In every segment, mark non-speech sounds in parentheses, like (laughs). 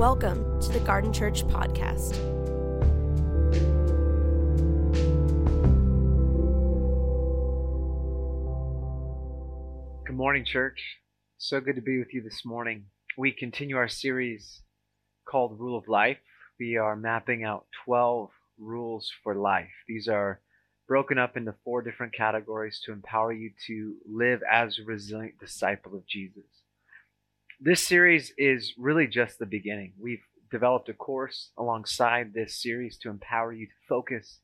Welcome to the Garden Church Podcast. Good morning, church. So good to be with you this morning. We continue our series called Rule of Life. We are mapping out 12 rules for life. These are broken up into four different categories to empower you to live as a resilient disciple of Jesus. This series is really just the beginning. We've developed a course alongside this series to empower you to focus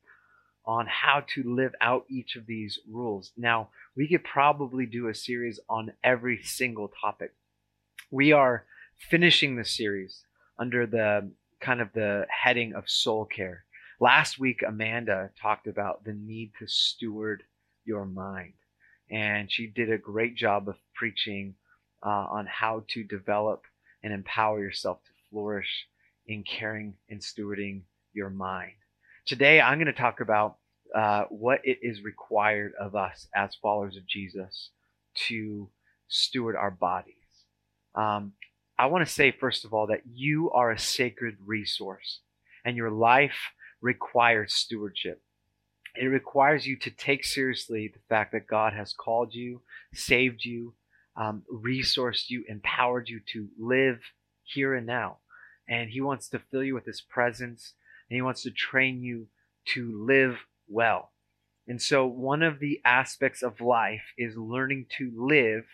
on how to live out each of these rules. Now, we could probably do a series on every single topic. We are finishing the series under the kind of the heading of soul care. Last week, Amanda talked about the need to steward your mind, and she did a great job of preaching uh, on how to develop and empower yourself to flourish in caring and stewarding your mind. Today, I'm going to talk about uh, what it is required of us as followers of Jesus to steward our bodies. Um, I want to say, first of all, that you are a sacred resource and your life requires stewardship. It requires you to take seriously the fact that God has called you, saved you, um, resourced you, empowered you to live here and now. And He wants to fill you with His presence, and He wants to train you to live well. And so, one of the aspects of life is learning to live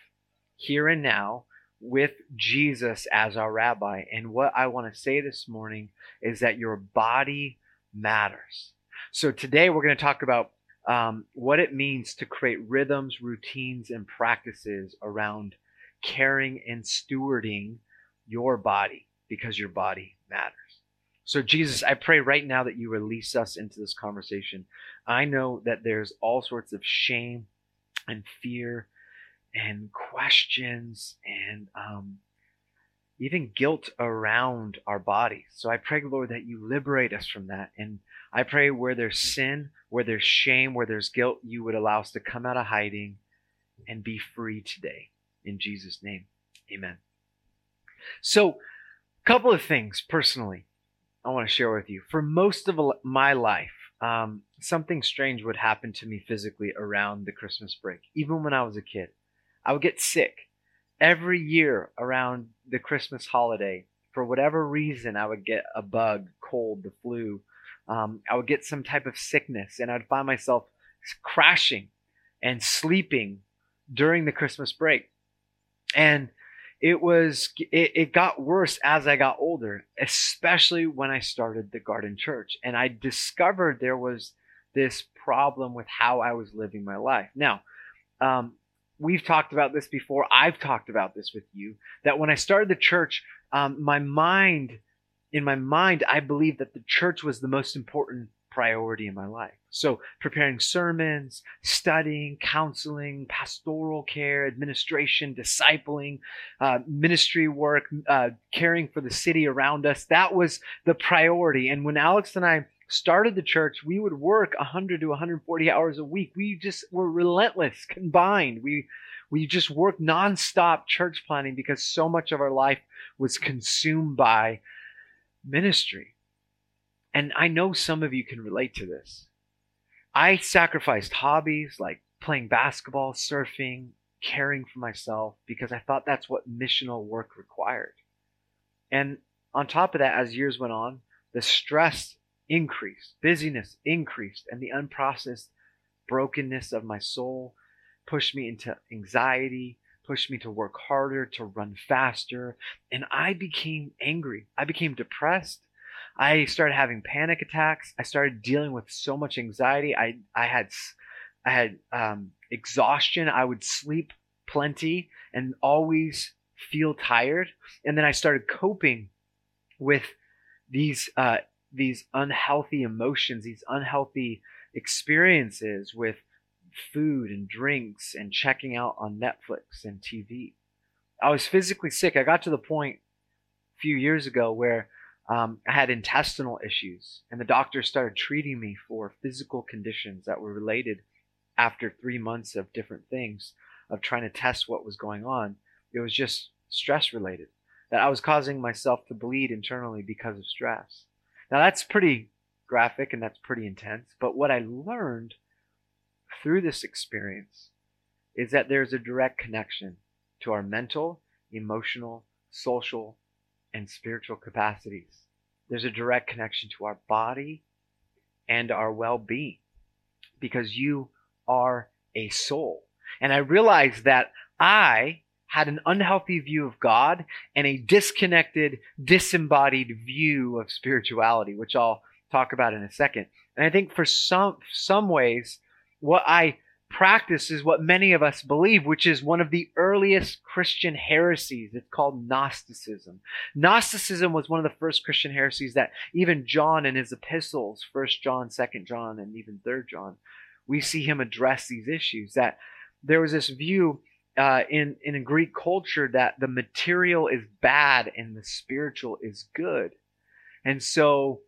here and now with Jesus as our rabbi. And what I want to say this morning is that your body matters. So, today we're going to talk about um, what it means to create rhythms, routines, and practices around caring and stewarding your body because your body matters. So, Jesus, I pray right now that you release us into this conversation. I know that there's all sorts of shame and fear and questions and um, even guilt around our bodies. So, I pray, Lord, that you liberate us from that. And I pray where there's sin, where there's shame, where there's guilt, you would allow us to come out of hiding and be free today. In Jesus' name, amen. So, a couple of things personally I want to share with you. For most of my life, um, something strange would happen to me physically around the Christmas break, even when I was a kid. I would get sick every year around the Christmas holiday. For whatever reason, I would get a bug, cold, the flu, um, I would get some type of sickness and I'd find myself crashing and sleeping during the Christmas break. And it was it, it, got worse as I got older, especially when I started the garden church. And I discovered there was this problem with how I was living my life. Now, um, we've talked about this before. I've talked about this with you that when I started the church, um, my mind in my mind, I believed that the church was the most important priority in my life. So, preparing sermons, studying, counseling, pastoral care, administration, discipling, uh, ministry work, uh, caring for the city around us, that was the priority. And when Alex and I started the church, we would work 100 to 140 hours a week. We just were relentless combined. We we just worked nonstop church planning because so much of our life was consumed by ministry. And I know some of you can relate to this. I sacrificed hobbies like playing basketball, surfing, caring for myself because I thought that's what missional work required. And on top of that, as years went on, the stress increased, busyness increased, and the unprocessed brokenness of my soul pushed me into anxiety, pushed me to work harder, to run faster. And I became angry. I became depressed. I started having panic attacks. I started dealing with so much anxiety. I, I had, I had um, exhaustion. I would sleep plenty and always feel tired. And then I started coping with these, uh, these unhealthy emotions, these unhealthy experiences with food and drinks and checking out on Netflix and TV. I was physically sick. I got to the point a few years ago where um, I had intestinal issues, and the doctor started treating me for physical conditions that were related after three months of different things of trying to test what was going on. It was just stress related. that I was causing myself to bleed internally because of stress. Now that's pretty graphic and that's pretty intense, but what I learned through this experience is that there's a direct connection to our mental, emotional, social, and spiritual capacities. There's a direct connection to our body and our well being because you are a soul. And I realized that I had an unhealthy view of God and a disconnected, disembodied view of spirituality, which I'll talk about in a second. And I think for some some ways, what I practice is what many of us believe, which is one of the earliest Christian heresies. It's called Gnosticism. Gnosticism was one of the first Christian heresies that even John in his epistles, First John, Second John, and even Third John, we see him address these issues. That there was this view uh, in in Greek culture that the material is bad and the spiritual is good, and so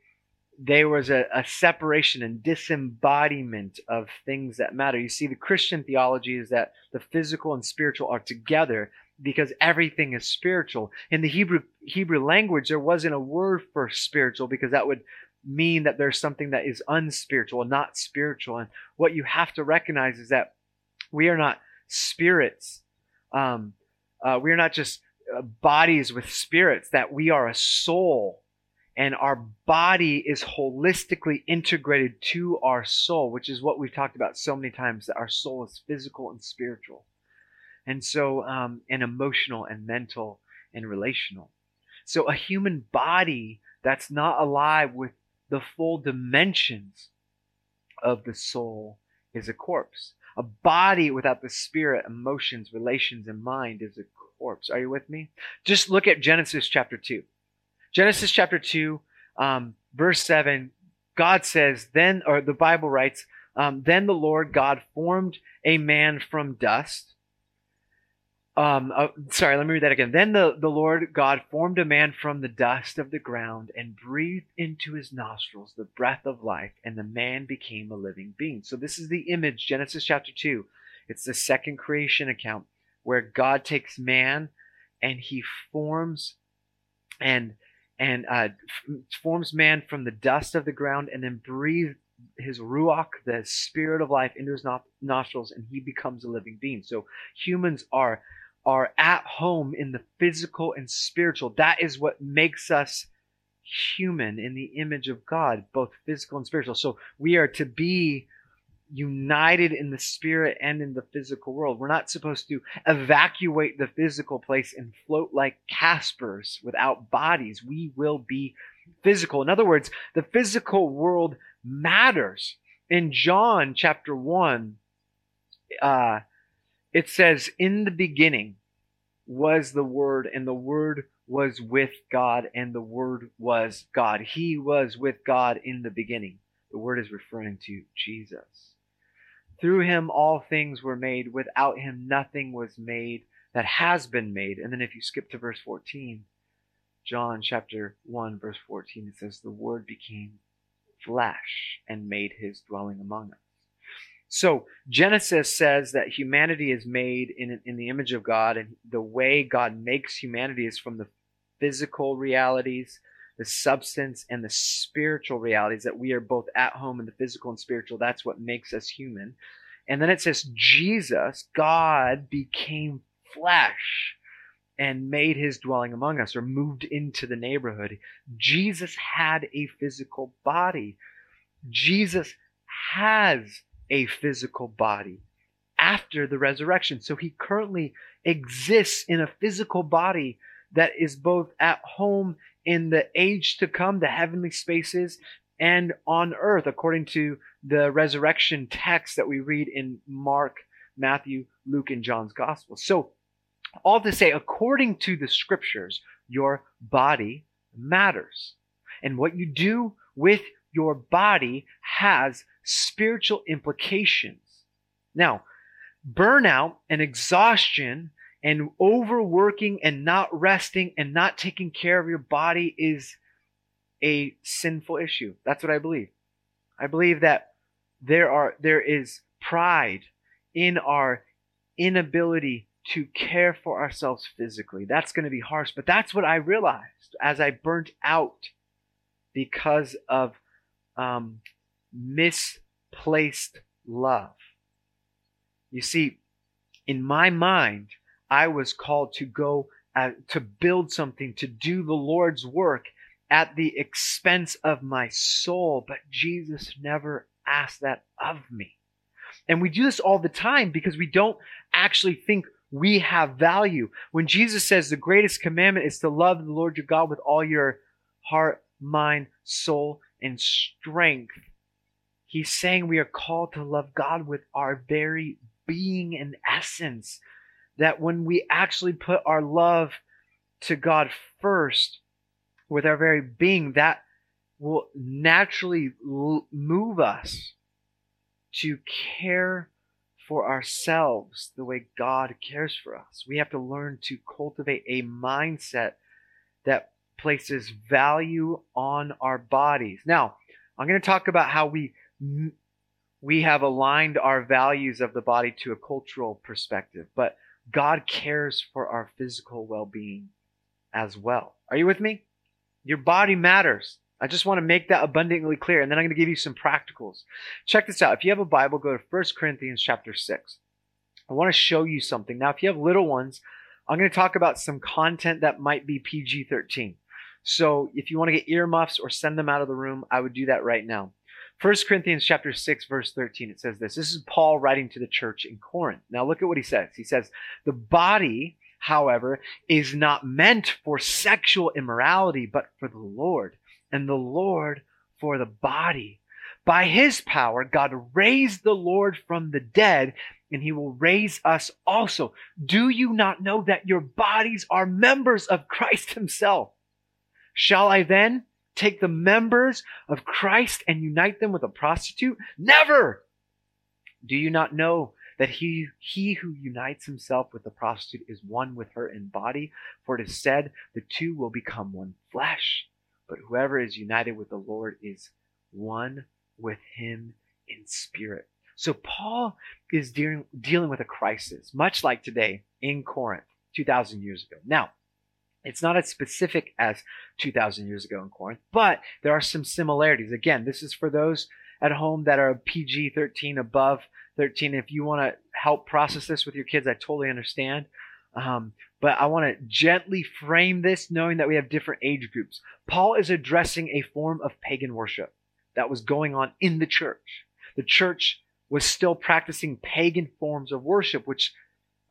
there was a, a separation and disembodiment of things that matter. You see, the Christian theology is that the physical and spiritual are together because everything is spiritual. In the Hebrew Hebrew language, there wasn't a word for spiritual because that would mean that there's something that is unspiritual, not spiritual. And what you have to recognize is that we are not spirits. Um, uh, we are not just uh, bodies with spirits, that we are a soul. And our body is holistically integrated to our soul, which is what we've talked about so many times that our soul is physical and spiritual. And so, um, and emotional and mental and relational. So, a human body that's not alive with the full dimensions of the soul is a corpse. A body without the spirit, emotions, relations, and mind is a corpse. Are you with me? Just look at Genesis chapter 2. Genesis chapter 2, um, verse 7, God says, then, or the Bible writes, um, then the Lord God formed a man from dust um, uh, sorry, let me read that again. Then the, the Lord God formed a man from the dust of the ground and breathed into his nostrils the breath of life, and the man became a living being. So, this is the image, Genesis chapter 2. It's the second creation account where God takes man and he forms and and uh, forms man from the dust of the ground and then breathes his ruach, the spirit of life, into his nostrils, and he becomes a living being. So humans are are at home in the physical and spiritual. That is what makes us human in the image of God, both physical and spiritual. So we are to be united in the spirit and in the physical world. We're not supposed to evacuate the physical place and float like Caspers without bodies. We will be physical. In other words, the physical world matters. In John chapter 1, uh, it says, In the beginning was the Word, and the Word was with God, and the Word was God. He was with God in the beginning. The Word is referring to Jesus. Through him all things were made. Without him nothing was made that has been made. And then if you skip to verse 14, John chapter 1, verse 14, it says, The Word became flesh and made his dwelling among us. So Genesis says that humanity is made in, in the image of God, and the way God makes humanity is from the physical realities, the substance, and the spiritual realities that we are both at home in the physical and spiritual. That's what makes us human. And then it says Jesus, God became flesh and made his dwelling among us or moved into the neighborhood. Jesus had a physical body. Jesus has a physical body after the resurrection. So he currently exists in a physical body that is both at home in the age to come, the heavenly spaces, and on earth, according to the resurrection text that we read in Mark, Matthew, Luke, and John's Gospel. So, all to say, according to the scriptures, your body matters. And what you do with your body has spiritual implications. Now, burnout and exhaustion and overworking and not resting and not taking care of your body is a sinful issue. That's what I believe. I believe that there are there is pride in our inability to care for ourselves physically. That's going to be harsh, but that's what I realized as I burnt out because of um, misplaced love. You see, in my mind, I was called to go uh, to build something, to do the Lord's work at the expense of my soul, but Jesus never asked that of me. And we do this all the time because we don't actually think we have value. When Jesus says the greatest commandment is to love the Lord your God with all your heart, mind, soul, and strength, he's saying we are called to love God with our very being and essence. That when we actually put our love to God first with our very being, that will naturally move us to care for ourselves the way God cares for us. We have to learn to cultivate a mindset that places value on our bodies. Now, I'm going to talk about how we we have aligned our values of the body to a cultural perspective, but God cares for our physical well-being as well. Are you with me? Your body matters. I just want to make that abundantly clear, and then I'm going to give you some practicals. Check this out. If you have a Bible, go to 1 Corinthians chapter 6. I want to show you something. Now, if you have little ones, I'm going to talk about some content that might be PG 13. So if you want to get earmuffs or send them out of the room, I would do that right now. 1 Corinthians chapter 6 verse 13 it says this. This is Paul writing to the church in Corinth. Now look at what he says. He says, "The body, however, is not meant for sexual immorality, but for the Lord, and the Lord for the body. By his power, God raised the Lord from the dead, and he will raise us also. Do you not know that your bodies are members of Christ himself? Shall I then take the members of Christ and unite them with a prostitute? Never! Do you not know that he, he who unites himself with a prostitute is one with her in body? For it is said, the two will become one flesh. But whoever is united with the Lord is one with him in spirit. So Paul is dealing, dealing with a crisis, much like today in Corinth, 2,000 years ago. Now, it's not as specific as 2,000 years ago in Corinth, but there are some similarities. Again, this is for those at home that are PG 13 above 13. If you want to help process this with your kids, I totally understand. Um, but I want to gently frame this knowing that we have different age groups. Paul is addressing a form of pagan worship that was going on in the church. The church was still practicing pagan forms of worship, which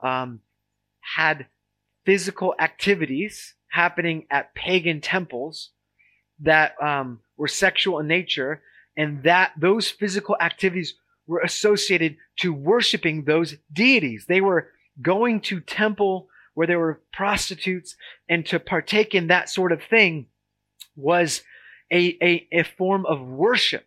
um, had physical activities happening at pagan temples that um, were sexual in nature, and that those physical activities were associated to worshiping those deities. They were going to temple where there were prostitutes and to partake in that sort of thing was a, a, a form of worship.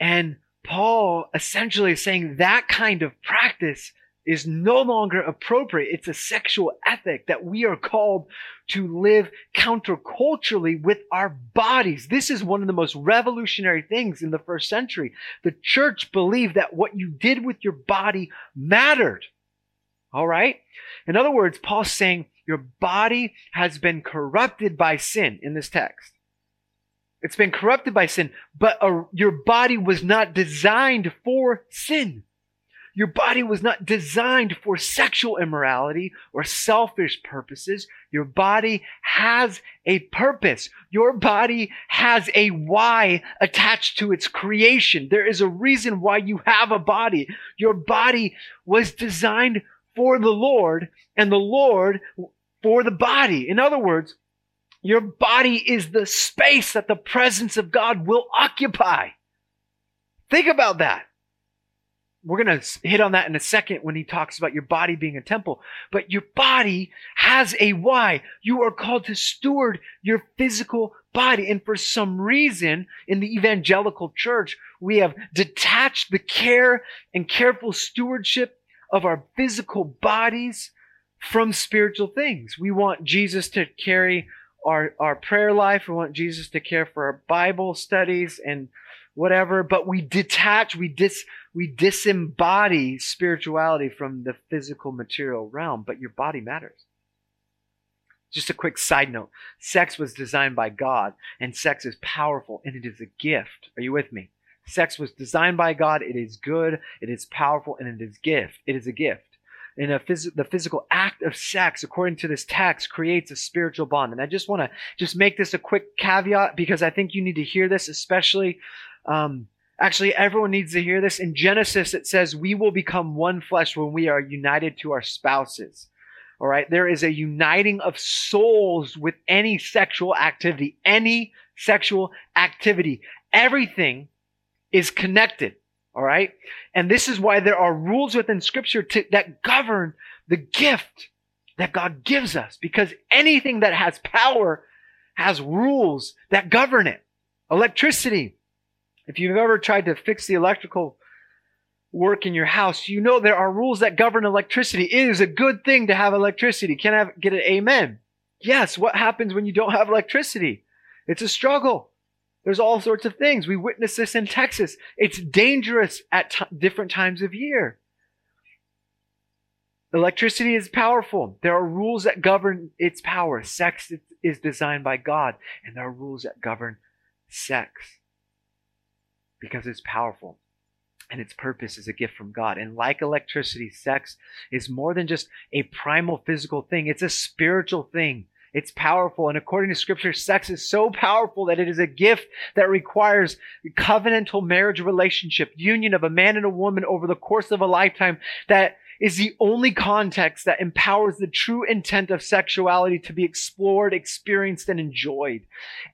And Paul essentially is saying that kind of practice is no longer appropriate. It's a sexual ethic that we are called to live counterculturally with our bodies. This is one of the most revolutionary things in the first century. The church believed that what you did with your body mattered. All right? In other words, Paul's saying your body has been corrupted by sin in this text. It's been corrupted by sin, but a, your body was not designed for sin. Your body was not designed for sexual immorality or selfish purposes. Your body has a purpose. Your body has a why attached to its creation. There is a reason why you have a body. Your body was designed for the Lord and the Lord for the body. In other words, your body is the space that the presence of God will occupy. Think about that. We're going to hit on that in a second when he talks about your body being a temple. But your body has a why. You are called to steward your physical body. And for some reason, in the evangelical church, we have detached the care and careful stewardship of our physical bodies from spiritual things. We want Jesus to carry our, our prayer life. We want Jesus to care for our Bible studies and whatever, but we detach, we dis, we disembody spirituality from the physical material realm, but your body matters. Just a quick side note. Sex was designed by God and sex is powerful and it is a gift. Are you with me? Sex was designed by God. It is good. It is powerful and it is gift. It is a gift. And a phys- the physical act of sex, according to this text, creates a spiritual bond. And I just want to just make this a quick caveat because I think you need to hear this, especially um, actually, everyone needs to hear this. In Genesis, it says, We will become one flesh when we are united to our spouses. All right. There is a uniting of souls with any sexual activity, any sexual activity. Everything is connected. All right. And this is why there are rules within scripture to, that govern the gift that God gives us because anything that has power has rules that govern it. Electricity, if you've ever tried to fix the electrical work in your house, you know there are rules that govern electricity. It is a good thing to have electricity. Can I get an amen? Yes. What happens when you don't have electricity? It's a struggle. There's all sorts of things. We witness this in Texas. It's dangerous at t- different times of year. Electricity is powerful. There are rules that govern its power. Sex is designed by God, and there are rules that govern sex because it's powerful and its purpose is a gift from God. And like electricity, sex is more than just a primal physical thing, it's a spiritual thing. It's powerful. And according to scripture, sex is so powerful that it is a gift that requires covenantal marriage relationship, union of a man and a woman over the course of a lifetime that is the only context that empowers the true intent of sexuality to be explored, experienced, and enjoyed.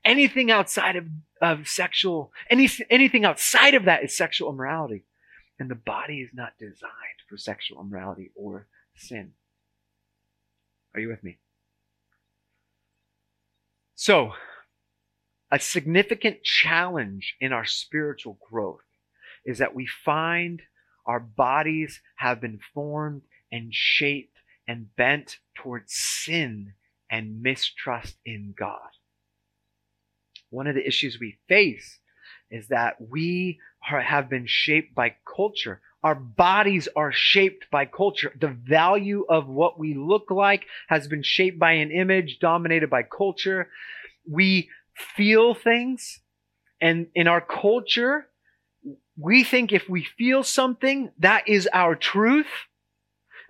Anything outside of, of sexual, any, anything outside of that is sexual immorality. And the body is not designed for sexual immorality or sin. Are you with me? So, a significant challenge in our spiritual growth is that we find our bodies have been formed and shaped and bent towards sin and mistrust in God. One of the issues we face is that we are, have been shaped by culture. Our bodies are shaped by culture. The value of what we look like has been shaped by an image dominated by culture. We feel things, and in our culture, we think if we feel something, that is our truth.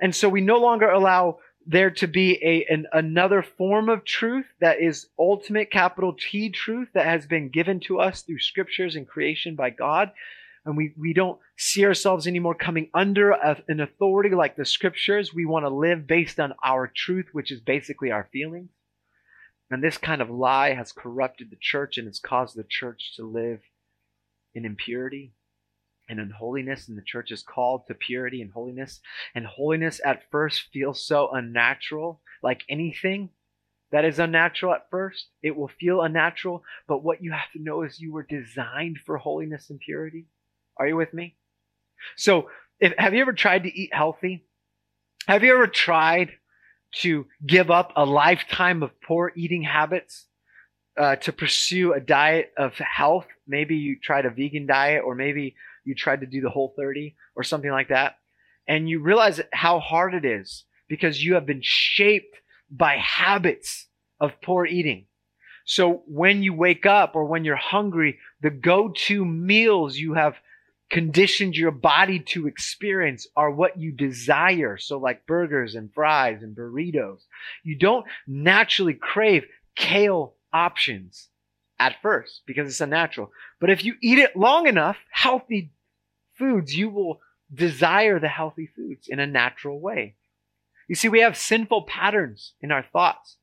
And so we no longer allow there to be a, an, another form of truth that is ultimate capital T truth that has been given to us through scriptures and creation by God. And we, we don't see ourselves anymore coming under a, an authority like the scriptures. We want to live based on our truth, which is basically our feelings. And this kind of lie has corrupted the church and has caused the church to live in impurity and unholiness, and the church is called to purity and holiness. And holiness at first feels so unnatural, like anything that is unnatural at first. It will feel unnatural, but what you have to know is you were designed for holiness and purity. Are you with me? So, if, have you ever tried to eat healthy? Have you ever tried to give up a lifetime of poor eating habits uh, to pursue a diet of health? Maybe you tried a vegan diet, or maybe you tried to do the whole 30 or something like that, and you realize how hard it is because you have been shaped by habits of poor eating. So when you wake up or when you're hungry, the go-to meals you have conditioned your body to experience are what you desire. So like burgers and fries and burritos. You don't naturally crave kale options at first because it's unnatural. But if you eat it long enough, healthy foods, you will desire the healthy foods in a natural way. You see, we have sinful patterns in our thoughts,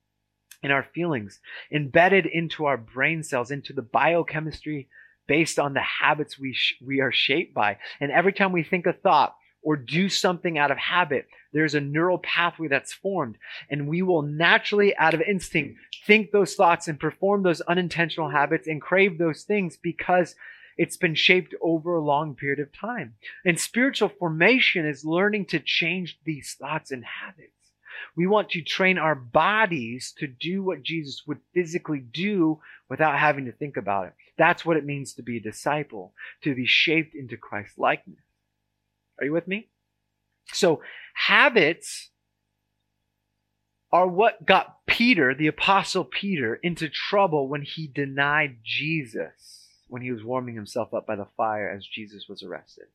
in our feelings, embedded into our brain cells, into the biochemistry based on the habits we, sh- we are shaped by. And every time we think a thought or do something out of habit, there's a neural pathway that's formed. And we will naturally, out of instinct, think those thoughts and perform those unintentional habits and crave those things because it's been shaped over a long period of time. And spiritual formation is learning to change these thoughts and habits. We want to train our bodies to do what Jesus would physically do without having to think about it. That's what it means to be a disciple, to be shaped into Christ's likeness. Are you with me? So habits are what got Peter, the apostle Peter, into trouble when he denied Jesus, when he was warming himself up by the fire as Jesus was arrested.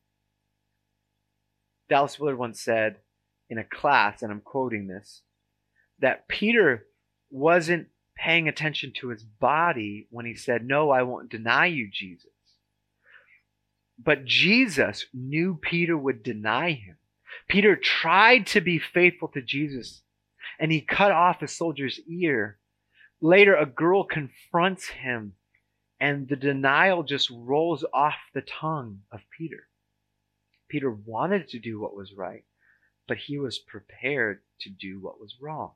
Dallas Willard once said in a class, and I'm quoting this, that Peter wasn't paying attention to his body when he said, No, I won't deny you, Jesus. But Jesus knew Peter would deny him. Peter tried to be faithful to Jesus and he cut off a soldier's ear. Later, a girl confronts him and the denial just rolls off the tongue of Peter. Peter wanted to do what was right, but he was prepared to do what was wrong.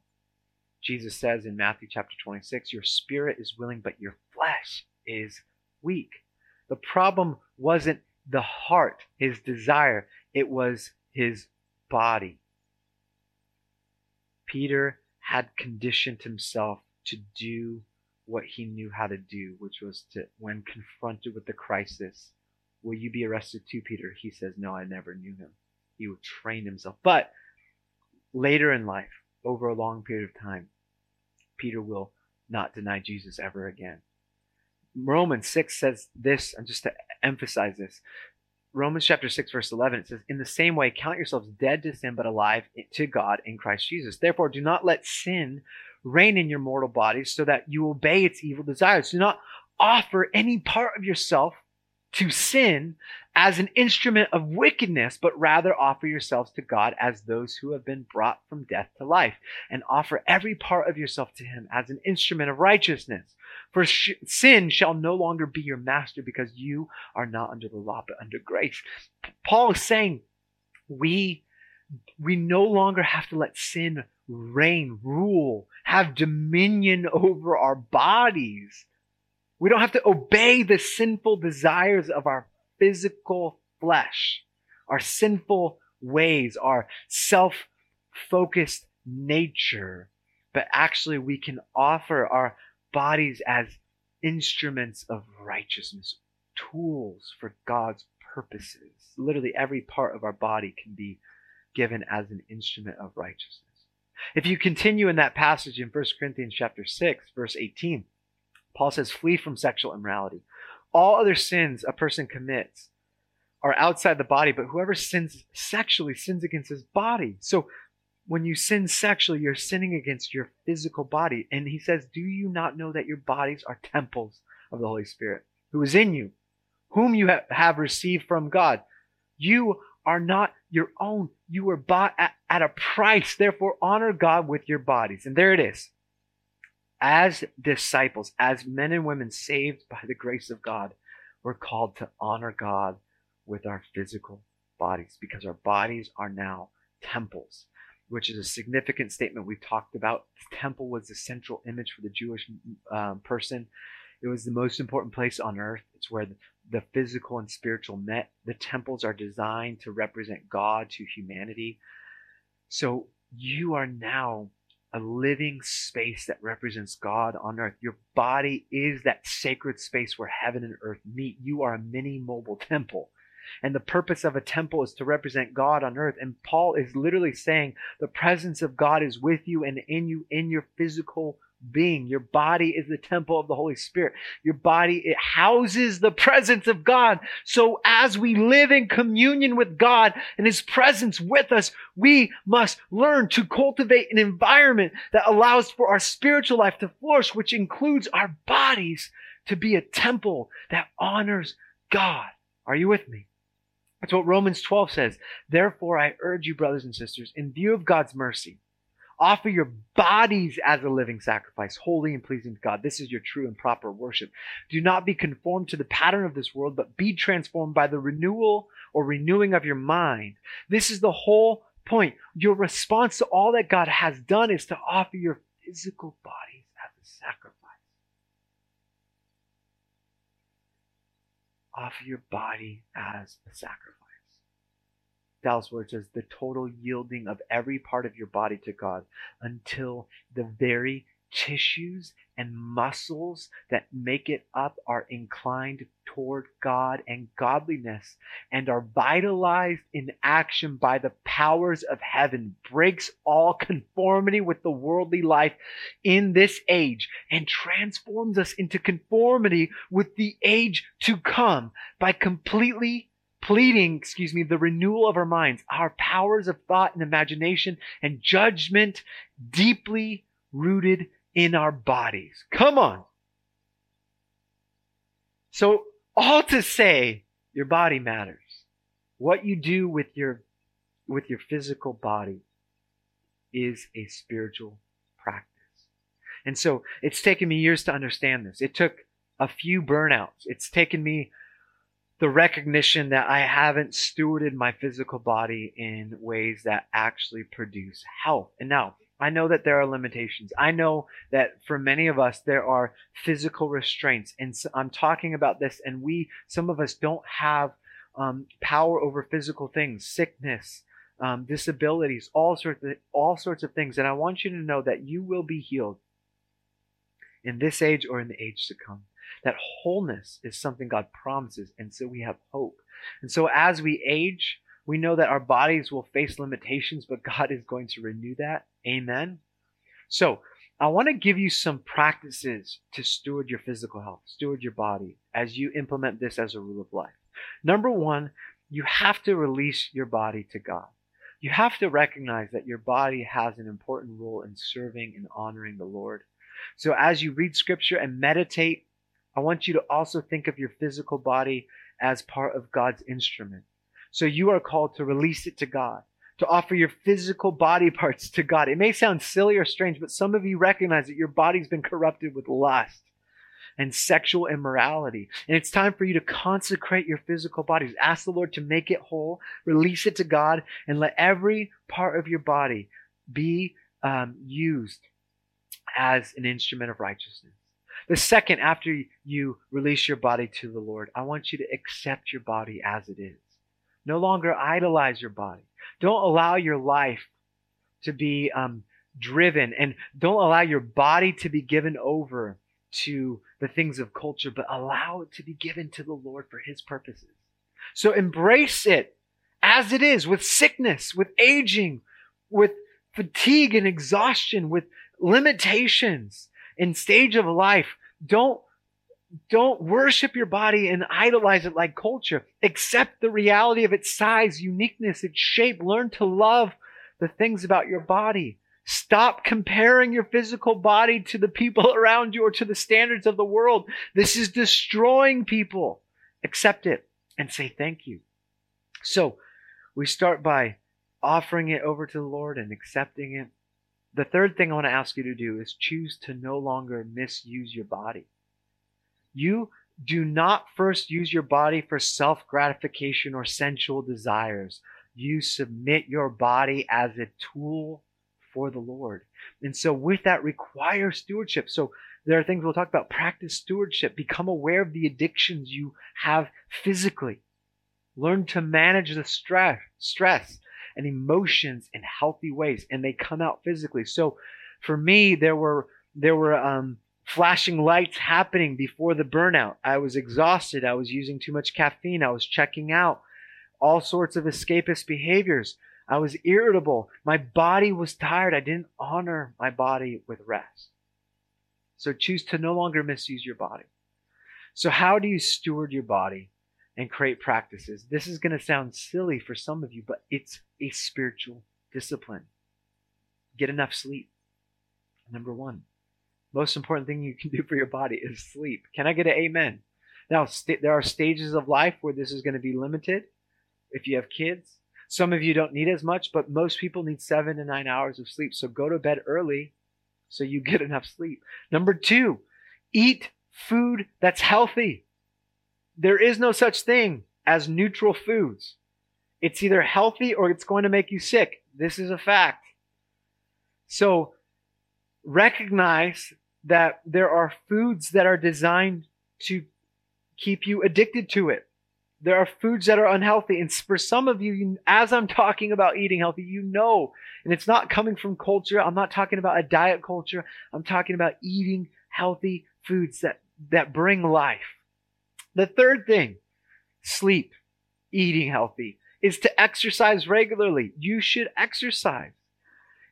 Jesus says in Matthew chapter 26, Your spirit is willing, but your flesh is weak. The problem wasn't the heart, his desire, it was his body. Peter had conditioned himself to do what he knew how to do, which was to, when confronted with the crisis, Will you be arrested too, Peter? He says, No, I never knew him. He would train himself. But later in life, over a long period of time, Peter will not deny Jesus ever again. Romans 6 says this, and just to emphasize this, Romans chapter 6, verse 11, it says, In the same way, count yourselves dead to sin, but alive to God in Christ Jesus. Therefore, do not let sin reign in your mortal bodies so that you obey its evil desires. Do not offer any part of yourself to sin as an instrument of wickedness, but rather offer yourselves to God as those who have been brought from death to life, and offer every part of yourself to Him as an instrument of righteousness. For sh- sin shall no longer be your master because you are not under the law, but under grace. Paul is saying, we, we no longer have to let sin reign, rule, have dominion (laughs) over our bodies we don't have to obey the sinful desires of our physical flesh, our sinful ways, our self focused nature, but actually we can offer our bodies as instruments of righteousness, tools for God's purposes. Literally every part of our body can be given as an instrument of righteousness. If you continue in that passage in 1 Corinthians chapter 6, verse 18, Paul says, flee from sexual immorality. All other sins a person commits are outside the body, but whoever sins sexually sins against his body. So when you sin sexually, you're sinning against your physical body. And he says, Do you not know that your bodies are temples of the Holy Spirit who is in you, whom you have received from God? You are not your own. You were bought at, at a price. Therefore, honor God with your bodies. And there it is as disciples, as men and women saved by the grace of God, we're called to honor God with our physical bodies because our bodies are now temples, which is a significant statement we've talked about. The temple was the central image for the Jewish um, person. It was the most important place on earth. It's where the, physical and spiritual met. The temples are designed to represent God to humanity. So you are now a living space that represents God on earth. Your body is that sacred space where heaven and earth meet. You are a mini mobile temple. And the purpose of a temple is to represent God on earth. And Paul is literally saying the presence of God is with you and in you in your physical being. Your body is the temple of the Holy Spirit. Your body, it houses the presence of God. So as we live in communion with God and His presence with us, we must learn to cultivate an environment that allows for our spiritual life to flourish, which includes our bodies to be a temple that honors God. Are you with me? That's what Romans 12 says. Therefore, I urge you, brothers and sisters, in view of God's mercy, Offer your bodies as a living sacrifice, holy and pleasing to God. This is your true and proper worship. Do not be conformed to the pattern of this world, but be transformed by the renewal or renewing of your mind. This is the whole point. Your response to all that God has done is to offer your physical bodies as a sacrifice. Offer your body as a sacrifice. Dallas Willard says the total yielding of every part of your body to God until the very tissues and muscles that make it up are inclined toward God and godliness and are vitalized in action by the powers of heaven, breaks all conformity with the worldly life in this age and transforms us into conformity with the age to come by completely pleading, excuse me, the renewal of our minds, our powers of thought and imagination and judgment deeply rooted in our bodies. Come on. So, all to say, your body matters. What you do with your with your physical body is a spiritual practice. And so, it's taken me years to understand this. It took a few burnouts. It's taken me the recognition that I haven't stewarded my physical body in ways that actually produce health. And now, I know that there are limitations. I know that for many of us, there are physical restraints. And so I'm talking about this, and we, some of us, don't have um, power over physical things, sickness, um, disabilities, all sorts, of, all sorts of things. And I want you to know that you will be healed in this age or in the age to come. That wholeness is something God promises, and so we have hope. And so as we age, we know that our bodies will face limitations, but God is going to renew that. Amen. So, I want to give you some practices to steward your physical health, steward your body as you implement this as a rule of life. Number one, you have to release your body to God. You have to recognize that your body has an important role in serving and honoring the Lord. So as you read scripture and meditate, I want you to also think of your physical body as part of God's instrument. So you are called to release it to God, to offer your physical body (laughs) parts to God. It may sound silly or strange, but some of you recognize that your body's been corrupted with lust and sexual immorality. And it's time for you to consecrate your physical bodies. Ask the Lord to make it whole, release it to God, and let every part of your body be um, used as an instrument of righteousness. The second, after you release your body to the Lord, I want you to accept your body as it is. No longer idolize your body. Don't allow your life to be um, driven and don't allow your body to be given over to the things of culture, but allow it to be given to the Lord for His purposes. So embrace it as it is with sickness, with aging, with fatigue and exhaustion, with limitations in stage of life. Don't don't worship your body and idolize it like culture. Accept the reality of its size, uniqueness, its shape. Learn to love the things about your body. Stop comparing your physical body to the people (laughs) around you or to the standards of the world. This is destroying people. Accept it and say thank you. So we start by offering it over to the Lord and accepting it. The third thing I want to ask you to do is choose to no longer misuse your body. You do not first use your body for self gratification or sensual desires. You submit your body as a tool for the Lord. And so, with that, requires stewardship. So, there are things we'll talk about. Practice stewardship. Become aware of the addictions you have physically. Learn to manage the stress, stress and emotions in healthy ways, and they come out physically. So, for me, there were there were um, flashing lights happening before the burnout. I was exhausted. I was using too much caffeine. I was checking out. All sorts of escapist behaviors. I was irritable. My body was tired. I didn't honor my body with rest. So choose to no longer misuse your body. So, how do you steward your body and create practices? This is going to sound silly for some of you, but it's a spiritual discipline. Get enough sleep. Number one most important thing you can do for your body is sleep. Can I get an amen? Now, st- there are stages of life where this is going to be limited. If you have kids, some of you don't need as much, but most people need seven to nine hours of sleep. So go to bed early so you get (laughs) enough sleep. Number two, eat food that's healthy. There is no such thing as neutral foods. It's either healthy or it's going to make you sick. This is a fact. So recognize that there are foods that are designed to keep you addicted to it. There are foods that are unhealthy. And for some of you, as I'm talking about eating healthy, you know, and it's not coming from culture. I'm not talking about a diet culture. I'm talking about eating healthy foods that, that bring life. The third thing, sleep, eating healthy, is to exercise regularly. You should exercise.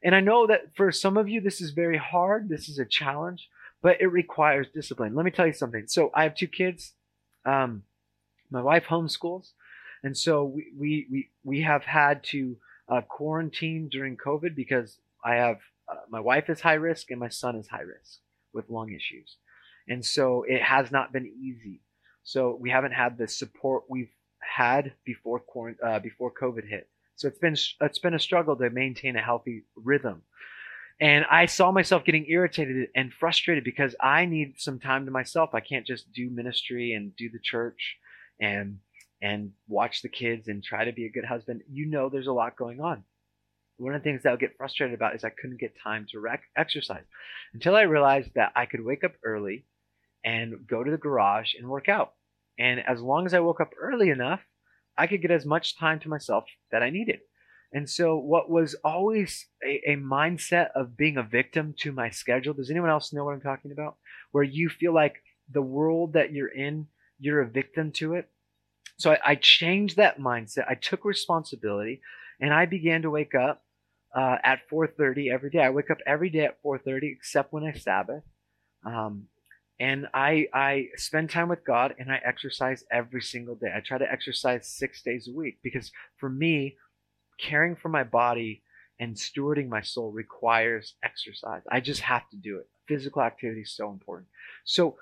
And I know that for some of you, this is very hard. This is a challenge, but it requires discipline. Let me tell you something. So I have two kids. Um, my wife homeschools, and so we we we, we have had to uh, quarantine during COVID because I have uh, my wife is high risk and my son is high risk with lung issues, and so it has not been easy. So we haven't had the support we've had before uh, before COVID hit. So it's been it's been a struggle to maintain a healthy rhythm. And I saw myself getting irritated and frustrated because I need some time to myself. I can't just do ministry and do the church and and watch the kids and try to be a good husband. You know there's a lot going on. One of the things that I would get frustrated about is I couldn't get time to rec- exercise until I realized that I could wake up early and go to the garage and work out. And as long as I woke up early enough, I could get as much time to myself that I needed. And so, what was always a, a, mindset of being a victim to my schedule, does anyone else know what I'm talking about? Where you feel like the world that you're in, you're a victim to it. So, I, I changed that mindset. I took responsibility and I began to wake up uh, at 4.30 every day. I wake up every day at 4.30 except when I Sabbath. Um, and I I spend time with God and I exercise every single day. I try to exercise 6 days a week because for me caring for my body and stewarding my soul requires exercise. I just have to do it. Physical activity is so important. So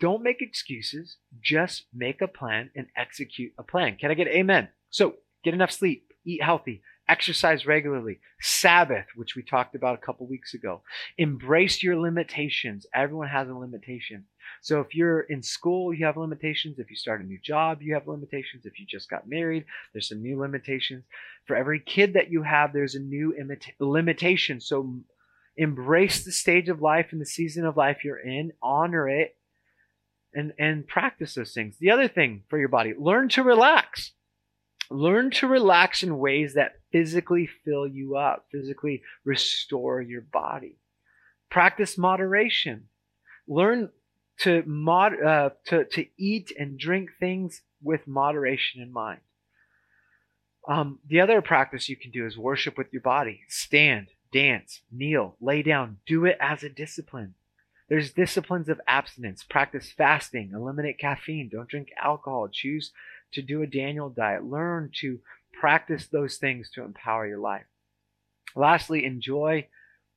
don't make excuses, just make a plan and execute a plan. Can I get amen? So get enough sleep, eat healthy, exercise regularly, Sabbath, which we talked about a couple weeks ago. Embrace your limitations. Everyone has a limitation. So if you're in school, you have limitations. If you start a new job, you have limitations. If you just got married, there's some new limitations. For every kid that you have, there's a new imita- limitation. So embrace the stage of life and the season of life you're in, honor it, and, and practice those things. The other thing for your body, learn to relax. Learn to relax in ways that physically fill you up, physically restore your body. Practice moderation. Learn to mod uh, to to eat and drink things with moderation in mind. Um, the other practice you can do is worship with your body. Stand, dance, kneel, lay down. Do it as a discipline. There's disciplines of abstinence. Practice fasting. Eliminate caffeine. Don't drink alcohol. Choose to do a Daniel diet. Learn to practice those things to empower your life. Lastly, enjoy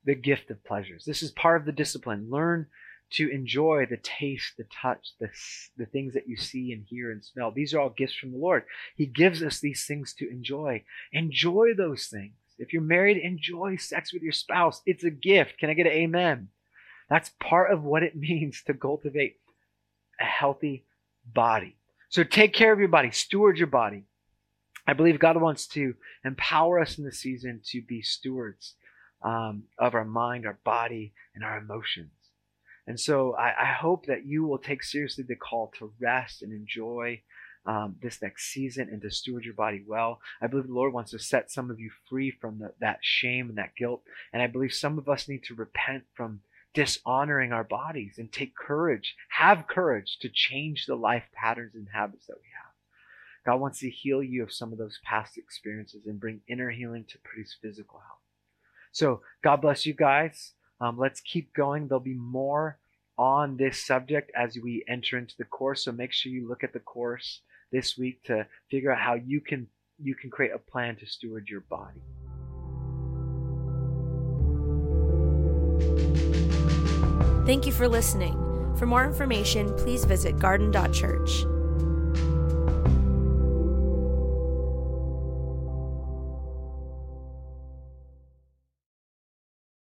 the gift of pleasures. This is part of the discipline. Learn to enjoy the taste, the touch, the, the things that you see and hear and smell. These are all gifts from the Lord. He gives us these things to enjoy. Enjoy those things. If you're married, enjoy sex with your spouse. It's a gift. Can I get an amen? That's part of what it (laughs) means to cultivate a healthy body. So take care of your body, steward your body. I believe God wants to empower us in this season to be stewards um, of our mind, our body, and our emotions. And so I, I, hope that you will take seriously the call to rest and enjoy um, this next season and to steward your body well. I believe the Lord wants to set some of you free from the, that shame and that guilt. And I believe some of us need to repent from dishonoring our bodies and take courage, have courage to change the life patterns and habits that we have. God wants to heal you of some of those past experiences and bring inner healing to produce physical health. So, God bless you guys. Um, let's keep going. There'll be more on this subject as we enter into the course. So make sure you look at the course this week to figure out how you can you can create a plan to steward your body. Thank you for listening. For more information, please visit garden.church.